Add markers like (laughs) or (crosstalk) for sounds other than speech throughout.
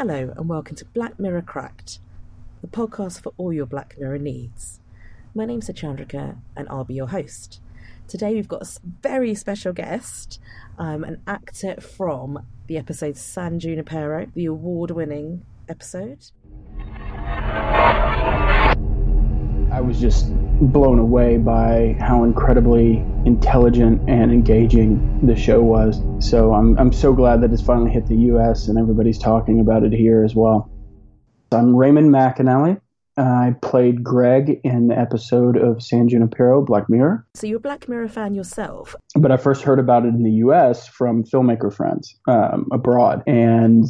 Hello, and welcome to Black Mirror Cracked, the podcast for all your Black Mirror needs. My name's Chandrika, and I'll be your host. Today, we've got a very special guest, um, an actor from the episode San Junipero, the award winning episode. I was just blown away by how incredibly intelligent and engaging the show was. So I'm, I'm so glad that it's finally hit the US and everybody's talking about it here as well. I'm Raymond McAnally. I played Greg in the episode of San Junipero, Black Mirror. So you're a Black Mirror fan yourself? But I first heard about it in the US from filmmaker friends um, abroad. And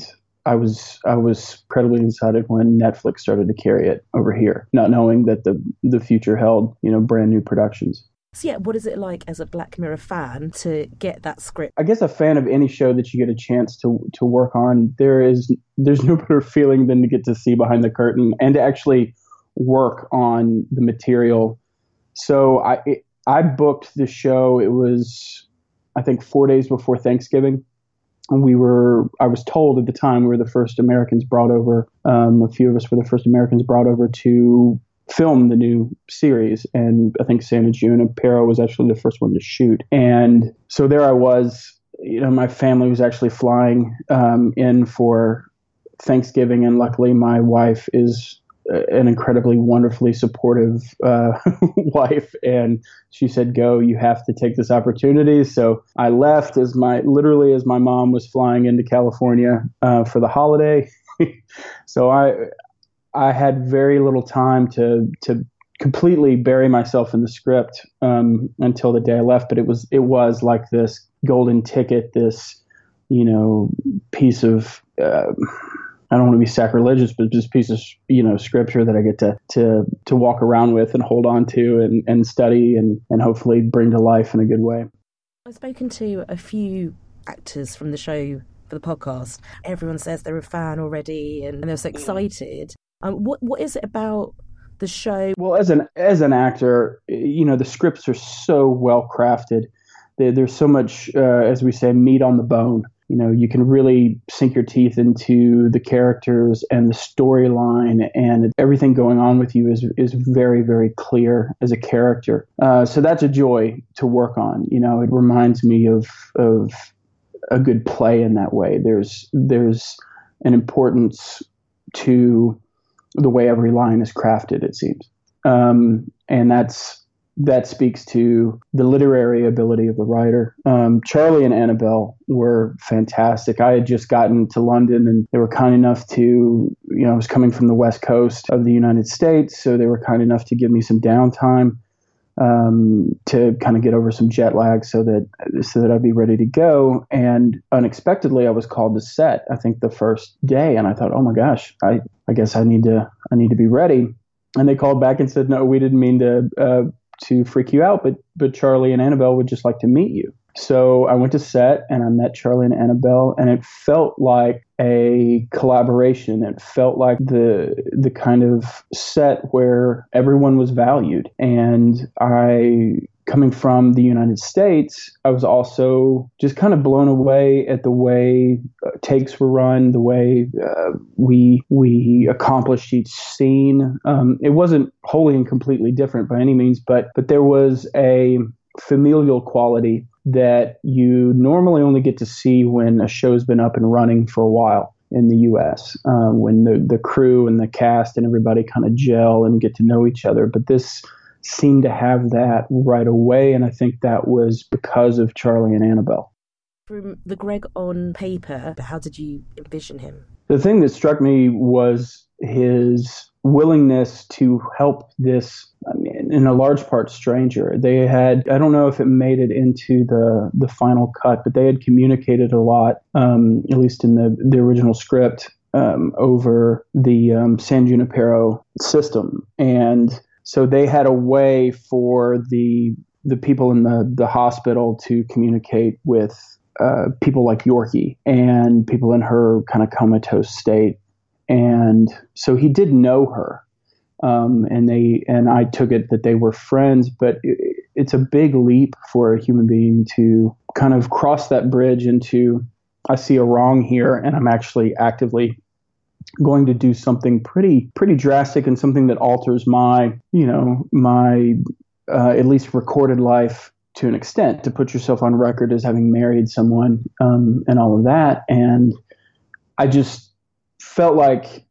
I was I was incredibly excited when Netflix started to carry it over here, not knowing that the the future held you know brand new productions. So yeah, what is it like as a Black Mirror fan to get that script? I guess a fan of any show that you get a chance to to work on, there is there's no (laughs) better feeling than to get to see behind the curtain and to actually work on the material. So I it, I booked the show. It was I think four days before Thanksgiving And we were i was told at the time we were the first americans brought over um, a few of us were the first americans brought over to film the new series and i think San Junipero was actually the first one to shoot. And so there i was you know my family was actually flying um, in for thanksgiving and luckily my wife is an incredibly wonderfully supportive uh, (laughs) wife. And she said go you have to take this opportunity. So i left as my literally as my mom was flying into california uh, for the holiday. (laughs) So i i had very little time to to completely bury myself in the script um, until the day i left but it was it was like this golden ticket this you know piece of uh, I don't want to be sacrilegious, but just piece of you know scripture that I get to to to walk around with and hold on to and, and study and and hopefully bring to life in a good way. I've spoken to a few actors from the show for the podcast. Everyone says they're a fan already and, and they're so excited. Um, what what is it about the show? Well, as an as an actor, you know the scripts are so well crafted. there's so much, uh, as we say, meat on the bone you know you can really sink your teeth into the characters and the storyline and everything going on with you is is very very clear as a character uh, so that's a joy to work on you know it reminds me of of a good play in that way there's there's an importance to the way every line is crafted it seems um, and that's that speaks to the literary ability of the writer. Um, Charlie and Annabel were fantastic. I had just gotten to London and they were kind enough to, you know, I was coming from the west coast of the United States, so they were kind enough to give me some downtime um, to kind of get over some jet lag so that so that I'd be ready to go. And unexpectedly, I was called to set. I think the first day, and I thought, oh my gosh, I I guess I need to I need to be ready. And they called back and said, no, we didn't mean to uh, to freak you out, but but Charlie and Annabel would just like to meet you. So I went to set and I met Charlie and Annabel, and it felt like a collaboration. It felt like the the kind of set where everyone was valued, and I coming from the United States, I was also just kind of blown away at the way uh, takes were run, the way uh, we we accomplished each scene. Um, it wasn't wholly and completely different by any means, but but there was a familial quality that you normally only get to see when a show's been up and running for a while in the U.S. Uh, when the the crew and the cast and everybody kind of gel and get to know each other. But this seemed to have that right away. And I think that was because of Charlie and Annabel. From the Greg on paper, how did you envision him? The thing that struck me was his willingness to help this. I mean, in a large part stranger. They had I don't know if it made it into the the final cut, but they had communicated a lot, um, at least in the the original script, um, over the um, San Junipero system, and so they had a way for the the people in the the hospital to communicate with uh, people like Yorkie and people in her kind of comatose state, and so he did know her um, and they and I took it that they were friends. But it, it's a big leap for a human being to kind of cross that bridge into I see a wrong here, and I'm actually actively going to do something pretty pretty drastic and something that alters my you know my uh, at least recorded life to an extent. To put yourself on record as having married someone um, and all of that. And i just felt like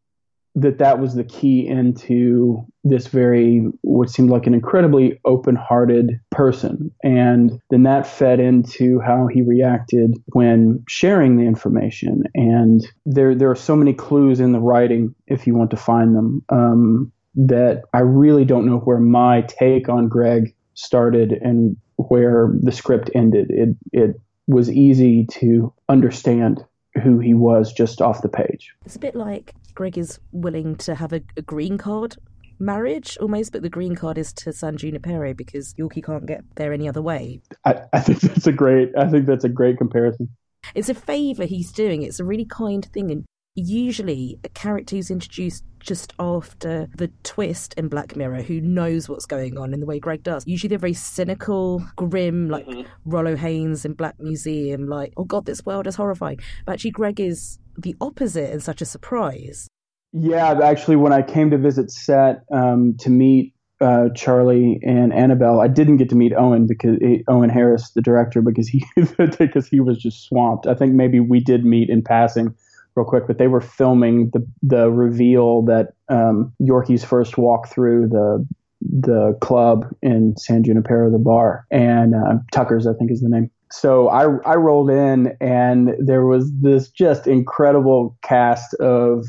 that that was the key into this very what seemed like an incredibly open-hearted person. And then that fed into how he reacted when sharing the information. And there there are so many clues in the writing if you want to find them um, that I really don't know where my take on Greg started and where the script ended. It it was easy to understand who he was just off the page. It's a bit like Greg is willing to have a, a green card marriage almost, but the green card is to San Junipero because Yorkie can't get there any other way. I, I think that's a great I think that's a great comparison. It's a favour he's doing. It's a really kind thing and usually a character who's introduced just after the twist in Black Mirror who knows what's going on in the way Greg does. Usually they're very cynical, grim, like mm-hmm. Rolo Haynes in Black Museum, like, oh god, this world is horrifying. But actually, Greg is the opposite and such a surprise. Yeah, actually, when I came to visit set um, to meet uh, Charlie and Annabel, I didn't get to meet Owen because he, Owen Harris, the director, because he (laughs) because he was just swamped. I think maybe we did meet in passing real quick, but they were filming the the reveal that um, Yorkie's first walk through the the club in San Junipero, the bar, and uh, Tucker's, I think, is the name. So I I rolled in, and there was this just incredible cast of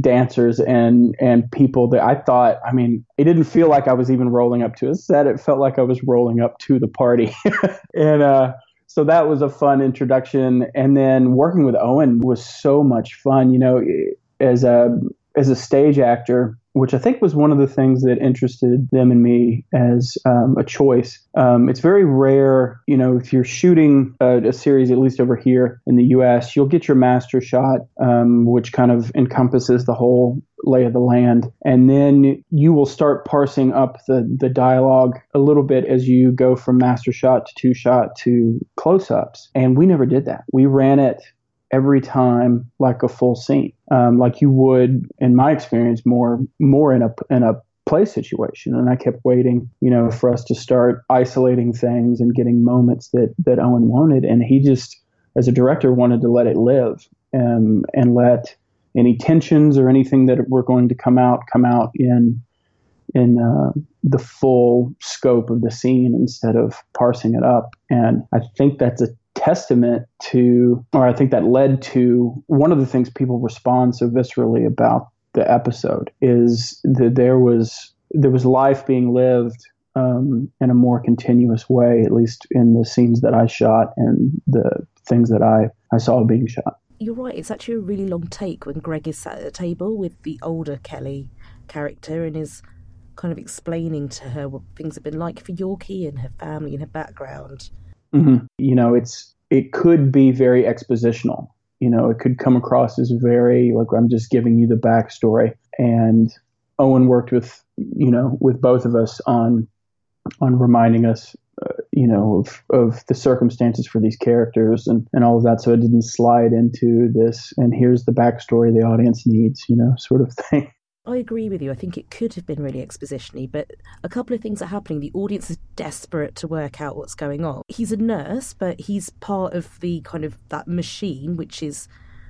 dancers and and people that I thought. I mean, it didn't feel like I was even rolling up to a set. It felt like I was rolling up to the party, (laughs) and. uh so that was a fun introduction. And then working with owen was so much fun. You know as a as a stage actor which I think was one of the things that interested them and me as um, a choice. Um, it's very rare, you know, if you're shooting a, a, series, at least over here in the U.S., you'll get your master shot, um, which kind of encompasses the whole lay of the land, and then you will start parsing up the the dialogue a little bit as you go from master shot to two shot to close ups. And we never did that. We ran it every time like a full scene, um, like you would, in my experience, more more in a in a play situation. And I kept waiting, you know, for us to start isolating things and getting moments that that Owen wanted, and he just, as a director, wanted to let it live um, and let any tensions or anything that were going to come out come out in in uh, the full scope of the scene instead of parsing it up. And I think that's a testament to, or I think that led to one of the things people respond so viscerally about the episode is that there was there was life being lived um, in a more continuous way, at least in the scenes that I shot and the things that I, I saw being shot. You're right. It's actually a really long take when Greg is sat at the table with the older Kelly character and is kind of explaining to her what things have been like for Yorkie and her family and her background. Mm-hmm. You know, it's it could be very expositional. You know, it could come across as very like I'm just giving you the backstory. And Owen worked with you know with both of us on on reminding us uh, you know of, of the circumstances for these characters and, and all of that so it didn't slide into this and here's the backstory the audience needs you know sort of thing I agree with you. I think it could have been really expositiony, but a couple of things are happening. The audience is desperate to work out what's going on. He's a nurse, but he's part of the kind of that machine, which is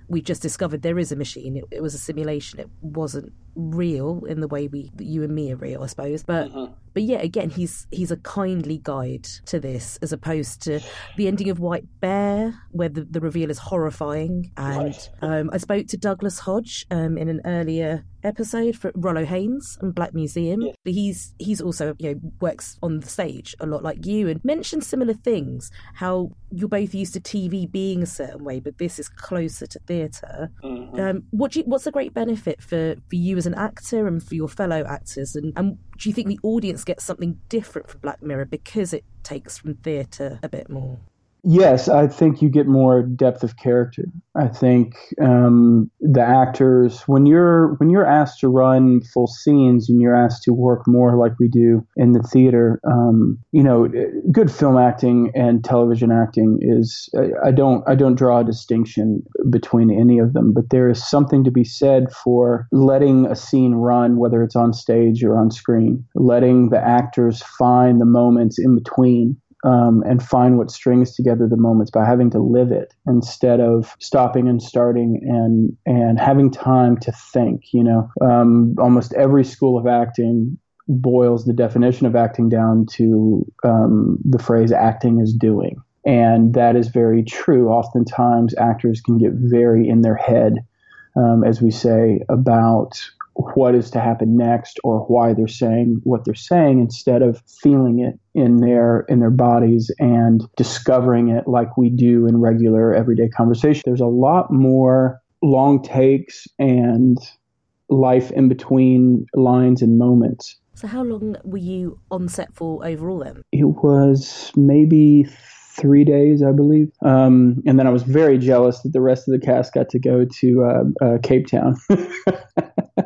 we just discovered there is a machine. It, it, was a simulation. It wasn't real in the way we you and me are real, I suppose. But mm-hmm. but yeah, again, he's he's a kindly guide to this as opposed to the ending of White Bear, where the, the reveal is horrifying. And right. um, I spoke to Douglas Hodge um, in an earlier episode for Rolo Haynes and Black Museum. Yeah. He's he's also you know works on the stage a lot like you and mentioned similar things. How you're both used to TV being a certain way, but this is closer to theater. Mm-hmm. Um, what do you, what's the great benefit for for you as an actor and for your fellow actors? And, and do you think the audience gets something different from Black Mirror because it takes from theatre a bit more? Yes, I think you get more depth of character. I think um, the actors, when you're when you're asked to run full scenes and you're asked to work more like we do in the theater, um, you know, good film acting and television acting is. I, I don't I don't draw a distinction between any of them, but there is something to be said for letting a scene run, whether it's on stage or on screen, letting the actors find the moments in between um, and find what strings together the moments by having to live it instead of stopping and starting and and having time to think. You know, um, almost every school of acting boils the definition of acting down to um, the phrase "acting is doing," and that is very true. Oftentimes, actors can get very in their head, um, as we say, about what is to happen next or why they're saying what they're saying instead of feeling it in their in their bodies and discovering it like we do in regular everyday conversation there's a lot more long takes and life in between lines and moments so how long were you on set for overall then it was maybe three days, I believe. Um, and then I was very jealous that the rest of the cast got to go to uh, uh, Cape Town. (laughs)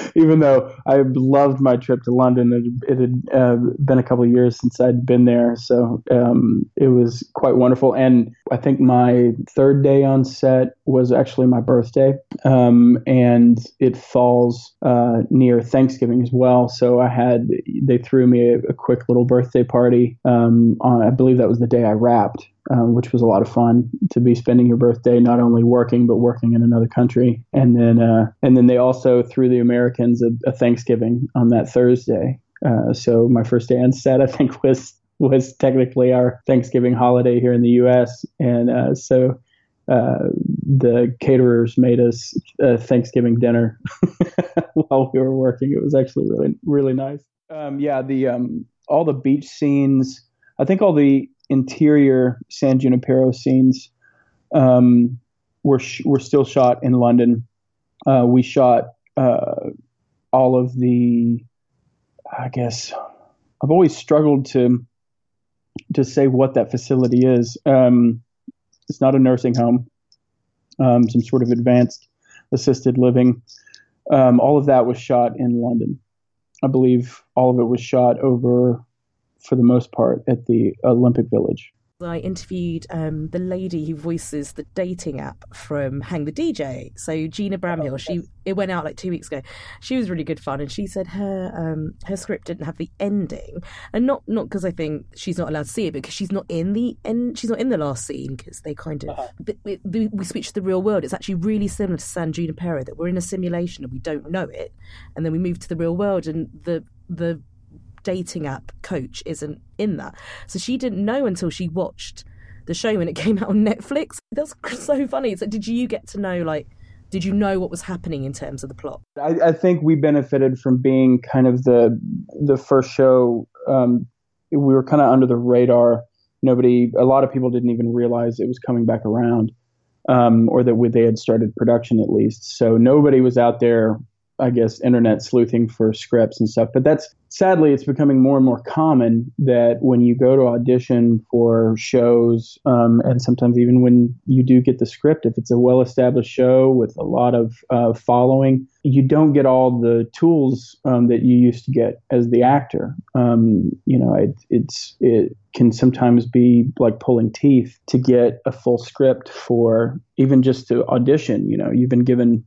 even though I loved my trip to London, it, it had uh, been a couple of years since I'd been there, so um, it was quite wonderful. And I think my third day on set was actually my birthday, um, and it falls uh, near Thanksgiving as well. So I had they threw me a, a quick little birthday party. Um, on, I believe that was the day I wrapped um, which was a lot of fun to be spending your birthday not only working but working in another country. And then uh, and then they also threw the Americans a, a Thanksgiving on that Thursday. Uh, so my first day on set, I think, (laughs) was was technically our Thanksgiving holiday here in the U.S. And uh, so uh, the caterers made us a Thanksgiving dinner (laughs) while we were working. It was actually really really nice. Um, yeah, the um, all the beach scenes. I think all the interior San Junipero scenes um, were sh- were still shot in London. Uh, we shot uh, all of the. I guess I've always struggled to to say what that facility is. Um, it's not a nursing home. Um, some sort of advanced assisted living. Um, all of that was shot in London. I believe all of it was shot over for the most part at the Olympic Village. I interviewed um, the lady who voices the dating app from Hang the DJ. So Gina Bramhill, oh, she it went out like two weeks ago. She was really good fun, and she said her um, her script didn't have the ending, and not not because I think she's not allowed to see it, because she's not in the end. She's not in the last scene because they kind of uh-huh. we, we, switch to the real world. It's actually really similar to San Junipero that we're in a simulation and we don't know it, and then we move to the real world, and the the dating app coach isn't in that. So she didn't know until she watched the show when it (laughs) came out on Netflix. That's so funny. So did you get to know like did you know what was happening in terms of the plot? I, I think we benefited from being kind of the the first show. Um, we were kind of under the radar. Nobody, a lot of people didn't even realize it was coming back around, um, or that we, they had started production at least. So nobody was out there I guess, internet sleuthing for scripts and stuff. But that's sadly, it's becoming more and more common that when you go to audition for shows, um, and sometimes even when you do get the script, if it's a well established show with a lot of uh, following, you don't get all the tools um, that you used to get as the actor. Um, you know, it, it's it can sometimes be like pulling teeth to get a full script for even just to audition. You know, you've been given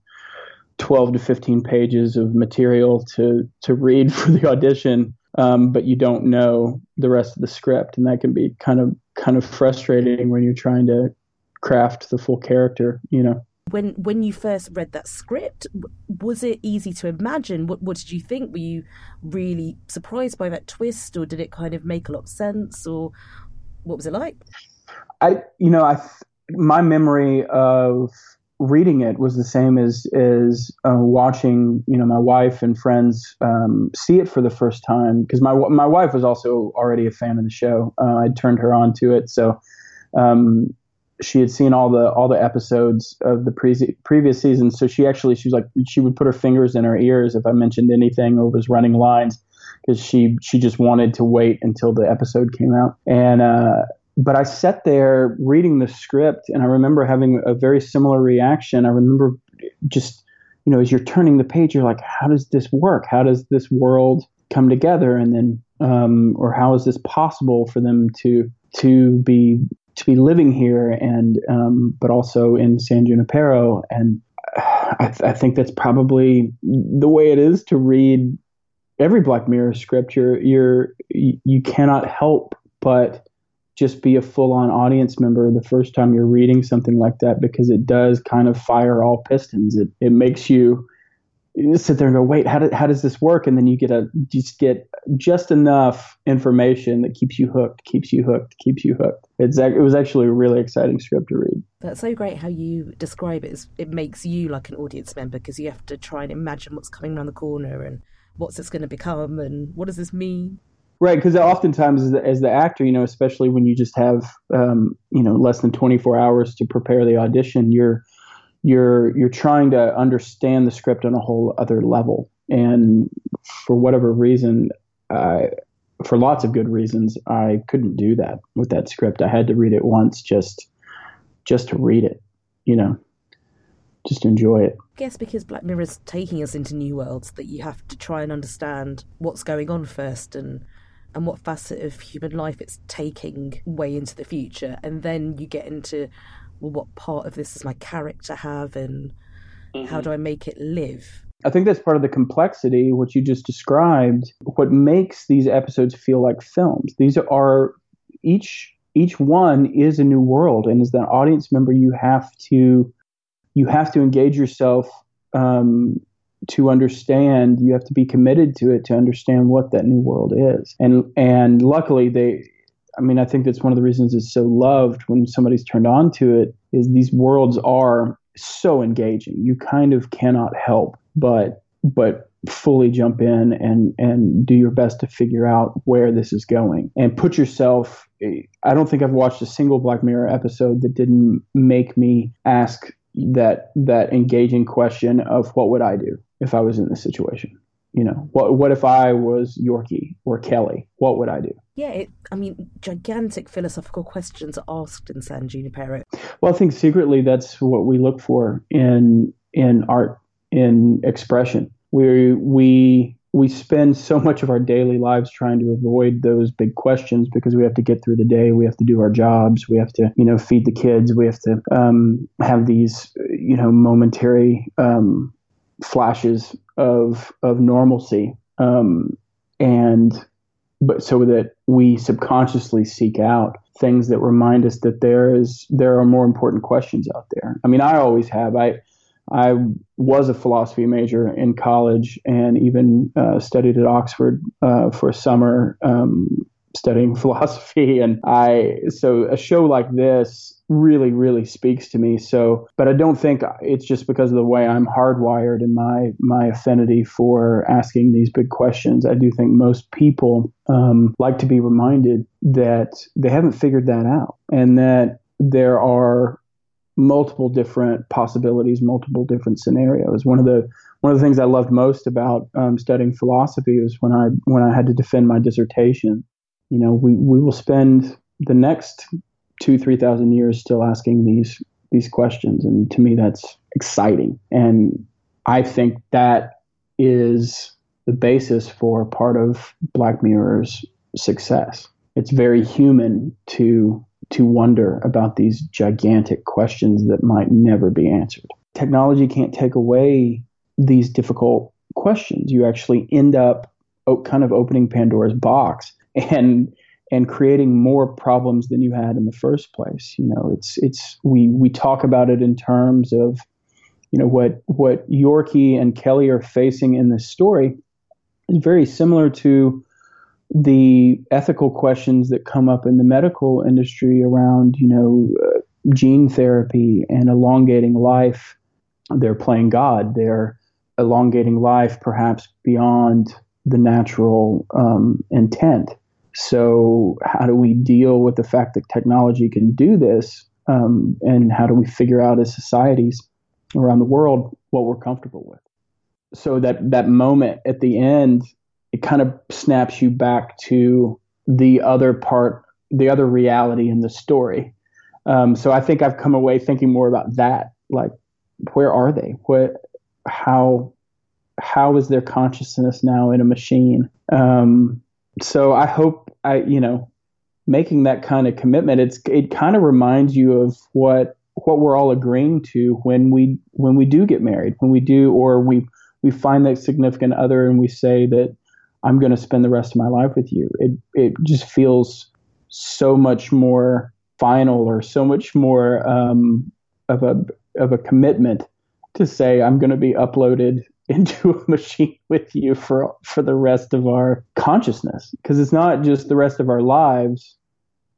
12 to 15 pages of material to to read (laughs) for the audition um, but you don't know the rest of the script and that can be kind of kind of frustrating when you're trying to craft the full character you know When when you first read that script, was it easy to imagine? What what did you think? Were you really surprised by that twist, or did it kind of make a lot of sense, or what was it like? I you know I my memory of reading it was the same as as uh, watching you know my wife and friends um, see it for the first time because my my wife was also already a fan of the show. Uh, I turned her on to it, so um, she had seen all the all the episodes of the pre- previous season. So she actually she was like she would put her fingers in her ears if I mentioned anything or was running lines because she she just wanted to wait until the episode came out and. Uh, but I sat there reading the script and I remember having a very similar reaction. I remember just, you know, as you're turning the page, you're like, how does this work? How does this world come together? And then, um, or how is this possible for them to, to be, to be living here and, um, but also in San Junipero. And I, th- I think that's probably the way it is to read every Black Mirror script. You're, you're, you cannot help but just be a full on audience member the first time you're reading something like that because it does kind of fire all pistons. It, it makes you, sit there and go, wait, how, did, how does this work? And then you get a just get just enough information that keeps you hooked, keeps you hooked, keeps you hooked. It's it was actually a really exciting script to read. That's so great how you describe it. It makes you like an audience member because you have to try and imagine what's coming around the corner and what's this going to become and what does this mean. Right, because oftentimes as the, as the, actor, you know, especially when you just have um, you know less than 24 hours to prepare the audition, you're you're you're trying to understand the script on a whole other level, and for whatever reason, uh, for lots of good reasons, I couldn't do that with that script. I had to read it once just just to read it, you know, just to enjoy it. I guess because Black Mirror is taking us into new worlds that you have to try and understand what's going on first and and what facet of human life it's taking way into the future. And then you get into, well, what part of this does my character have and mm-hmm. how do I make it live? I think that's part of the complexity, what you just described, what makes these episodes feel like films. These are each each one is a new world, and as the audience member, you have to you have to engage yourself um, to understand you have to be committed to it to understand what that new world is. And and luckily they i mean i think that's one of the reasons it's so loved when somebody's turned on to it is these worlds are so engaging. You kind of cannot help but but fully jump in and and do your best to figure out where this is going. And put yourself i don't think i've watched a single black mirror episode that didn't make me ask that that engaging question of what would I do if I was in this situation? You know, what what if I was Yorkie or Kelly? What would I do? Yeah, it, I mean, gigantic philosophical questions are asked in San Junipero. Well, I think secretly that's what we look for in in art, in expression. We we we spend so much of our daily lives trying to avoid those big questions because we have to get through the day. We have to do our jobs. We have to, you know, feed the kids. We have to um, have these, you know, momentary um, flashes of of normalcy, um, and but so that we subconsciously seek out things that remind us that there is there are more important questions out there. I mean, I always have. I I was a philosophy major in college and even uh, studied at Oxford uh, for a summer um, studying (laughs) philosophy. And I, so a show like this really, really speaks to me. So, but I don't think it's just because of the way I'm hardwired and my, my affinity for asking these big questions. I do think most people um, like to be reminded that they haven't figured that out and that there are multiple different possibilities, multiple different scenarios. One of the one of the things I loved most about um, studying philosophy was when I when I had to defend my dissertation. You know, we we will spend the next two three thousand years still asking these these questions, and to me that's exciting. And I think that is the basis for part of Black Mirror's success. It's very human to to wonder about these gigantic questions that might never be answered. Technology can't take away these difficult questions. You actually end up kind of opening Pandora's box and and creating more problems than you had in the first place. You know, it's it's we we talk about it in terms of you know what what Yorkie and Kelly are facing in this story is very similar to the ethical questions that come up in the medical industry around you know uh, gene therapy and elongating life. They're playing God. They're elongating life perhaps beyond the natural um, intent. So, how do we deal with the fact that technology can do this? Um, and how do we figure out as societies around the world what we're comfortable with? So that that moment at the end, it kind of snaps you back to the other part, the other reality in the story. Um, so I think I've come away thinking more about that, like where are they? What, how, how is their consciousness now in a machine? Um, so I hope I, you know, making that kind of commitment, it's it kind of reminds you of what what we're all agreeing to when we when we do get married, when we do, or we we find that significant other and we say that I'm going to spend the rest of my life with you. It it just feels so much more final or so much more um, of a of a commitment to say I'm going to be uploaded (laughs) into a machine with you for for the rest of our consciousness because it's not just the rest of our lives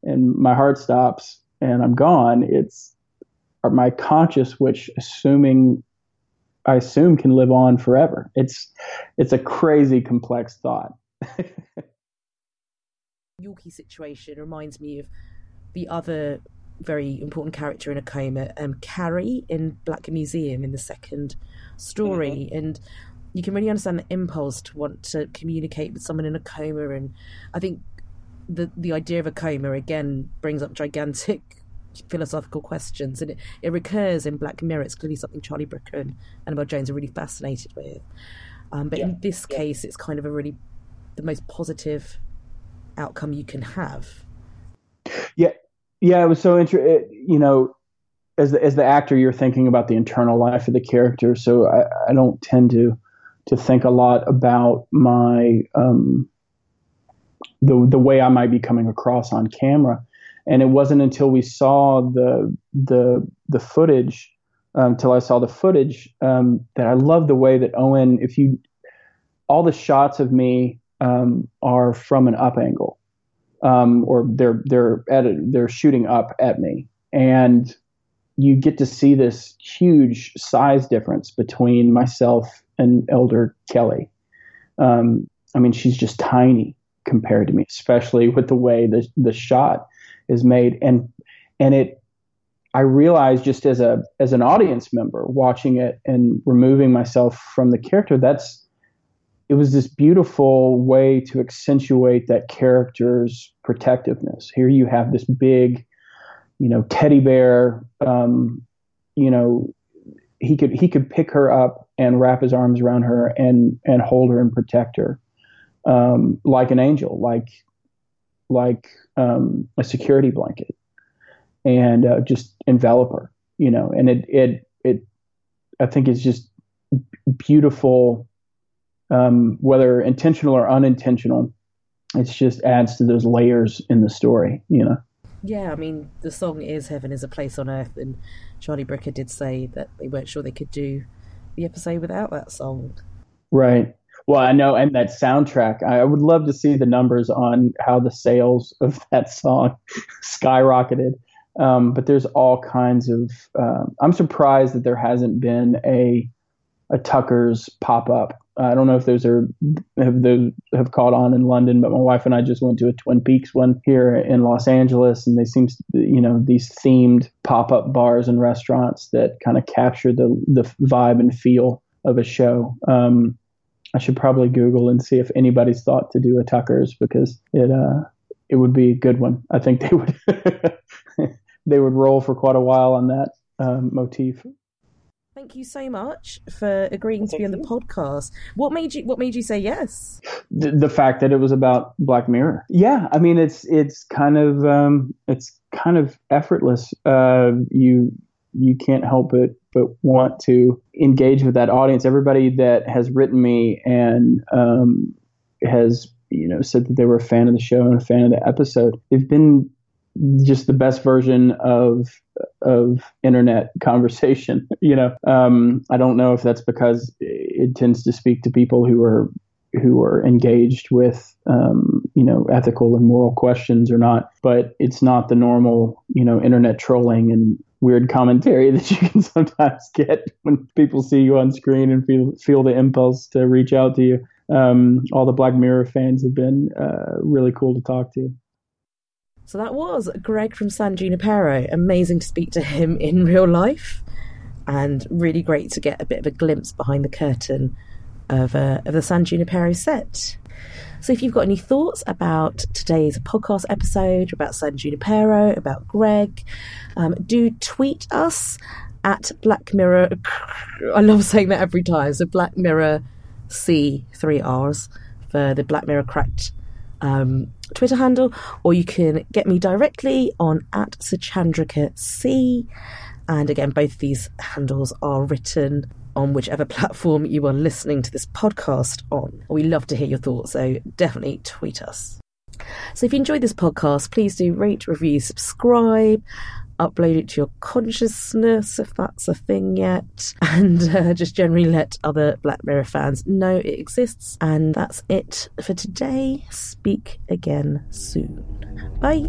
and my heart stops and I'm gone it's my conscious which assuming I assume can live on forever. It's it's a crazy complex thought. (laughs) Yorkie situation reminds me of the other very important character in a coma, um, Carrie in Black Museum in the second story, mm-hmm. and you can really understand the impulse to want to communicate with someone in a coma, and I think the the idea of a coma again brings up gigantic philosophical questions, and it, it recurs in Black Mirror. It's clearly something Charlie Brooker and Annabel Jones are really fascinated with, um, but yeah. in this yeah. case, it's kind of a really the most positive outcome you can have. Yeah, yeah, it was so interesting. You know, as the, as the actor, you're thinking about the internal life of the character. So I, I don't tend to to think a lot about my um, the the way I might be coming across on camera. And it wasn't until we saw the the the footage, until um, I saw the footage, um, that I love the way that Owen. If you all the shots of me um, are from an up angle um, or they're they're at a, they're shooting up at me, and you get to see this huge size difference between myself and Elder Kelly. Um, I mean, she's just tiny compared to me, especially with the way the the shot is made, and and it. I realized just as a as an audience member watching it and removing myself from the character, that's it was this beautiful way to accentuate that character's protectiveness. Here you have this big, you know, teddy bear. Um, you know, he could he could pick her up and wrap his arms around her and and hold her and protect her, um, like an angel, like like um, a security blanket, and uh, just envelop her. You know, and it it it I think it's just beautiful um, whether intentional or unintentional. It just adds to those layers in the story, you know. Yeah, I mean, the song is "Heaven Is a Place on Earth," and Charlie Brooker did say that they weren't sure they could do the episode without that song. Right. Well, I know, and that soundtrack. I would love to see the numbers on how the sales of (laughs) that song (laughs) skyrocketed. Um, but there's all kinds of. Um, I'm surprised that there hasn't been a a Tucker's pop up I don't know if those are have those have caught on in London, but my wife and I just went to a Twin Peaks one here in Los Angeles, and they seem you know these themed pop up bars and restaurants that kind of capture the the vibe and feel of a show. Um, I should probably Google and see if anybody's thought to do a Tucker's because it uh it would be a good one. I think they would (laughs) they would roll for quite a while on that um, motif. Thank you so much for agreeing to be on the podcast. What made you What made you say yes? The, the, fact that it was about Black Mirror. Yeah, I mean it's it's kind of um, it's kind of effortless. Uh, you you can't help but but want to engage with that audience. Everybody that has written me and um, has you know said that they were a fan of the show and a fan of the episode. They've been just the best version of of internet (laughs) conversation. You know, um, I don't know if that's because it tends to speak to people who are who are engaged with um, you know ethical and moral questions or not, but it's not the normal you know internet trolling and weird commentary (laughs) that you can sometimes get when people see you on screen and feel feel the impulse to reach out to you. Um, all the Black Mirror fans have been uh, really cool to talk to. So that was Greg from San Junipero. Amazing to speak to him in real life, and really great to get a bit of a glimpse behind the curtain of, uh, of the San Junipero set. So if you've got any thoughts about today's podcast episode, about San Junipero, about Greg, um, do tweet us at Black Mirror. I love saying that every time. So Black Mirror C, three R's, for the Black Mirror Cracked um, Twitter handle, or you can get me directly on at Sachandrika C. And again, both these handles are written on whichever (laughs) platform you are listening to this podcast on. We love to hear your thoughts, so definitely tweet us. So if you enjoyed this podcast, please do rate, review, subscribe, upload it to your consciousness if that's a thing yet, (laughs) and uh, just generally let other Black Mirror fans know it exists. And that's it for today. Speak again soon. Bye.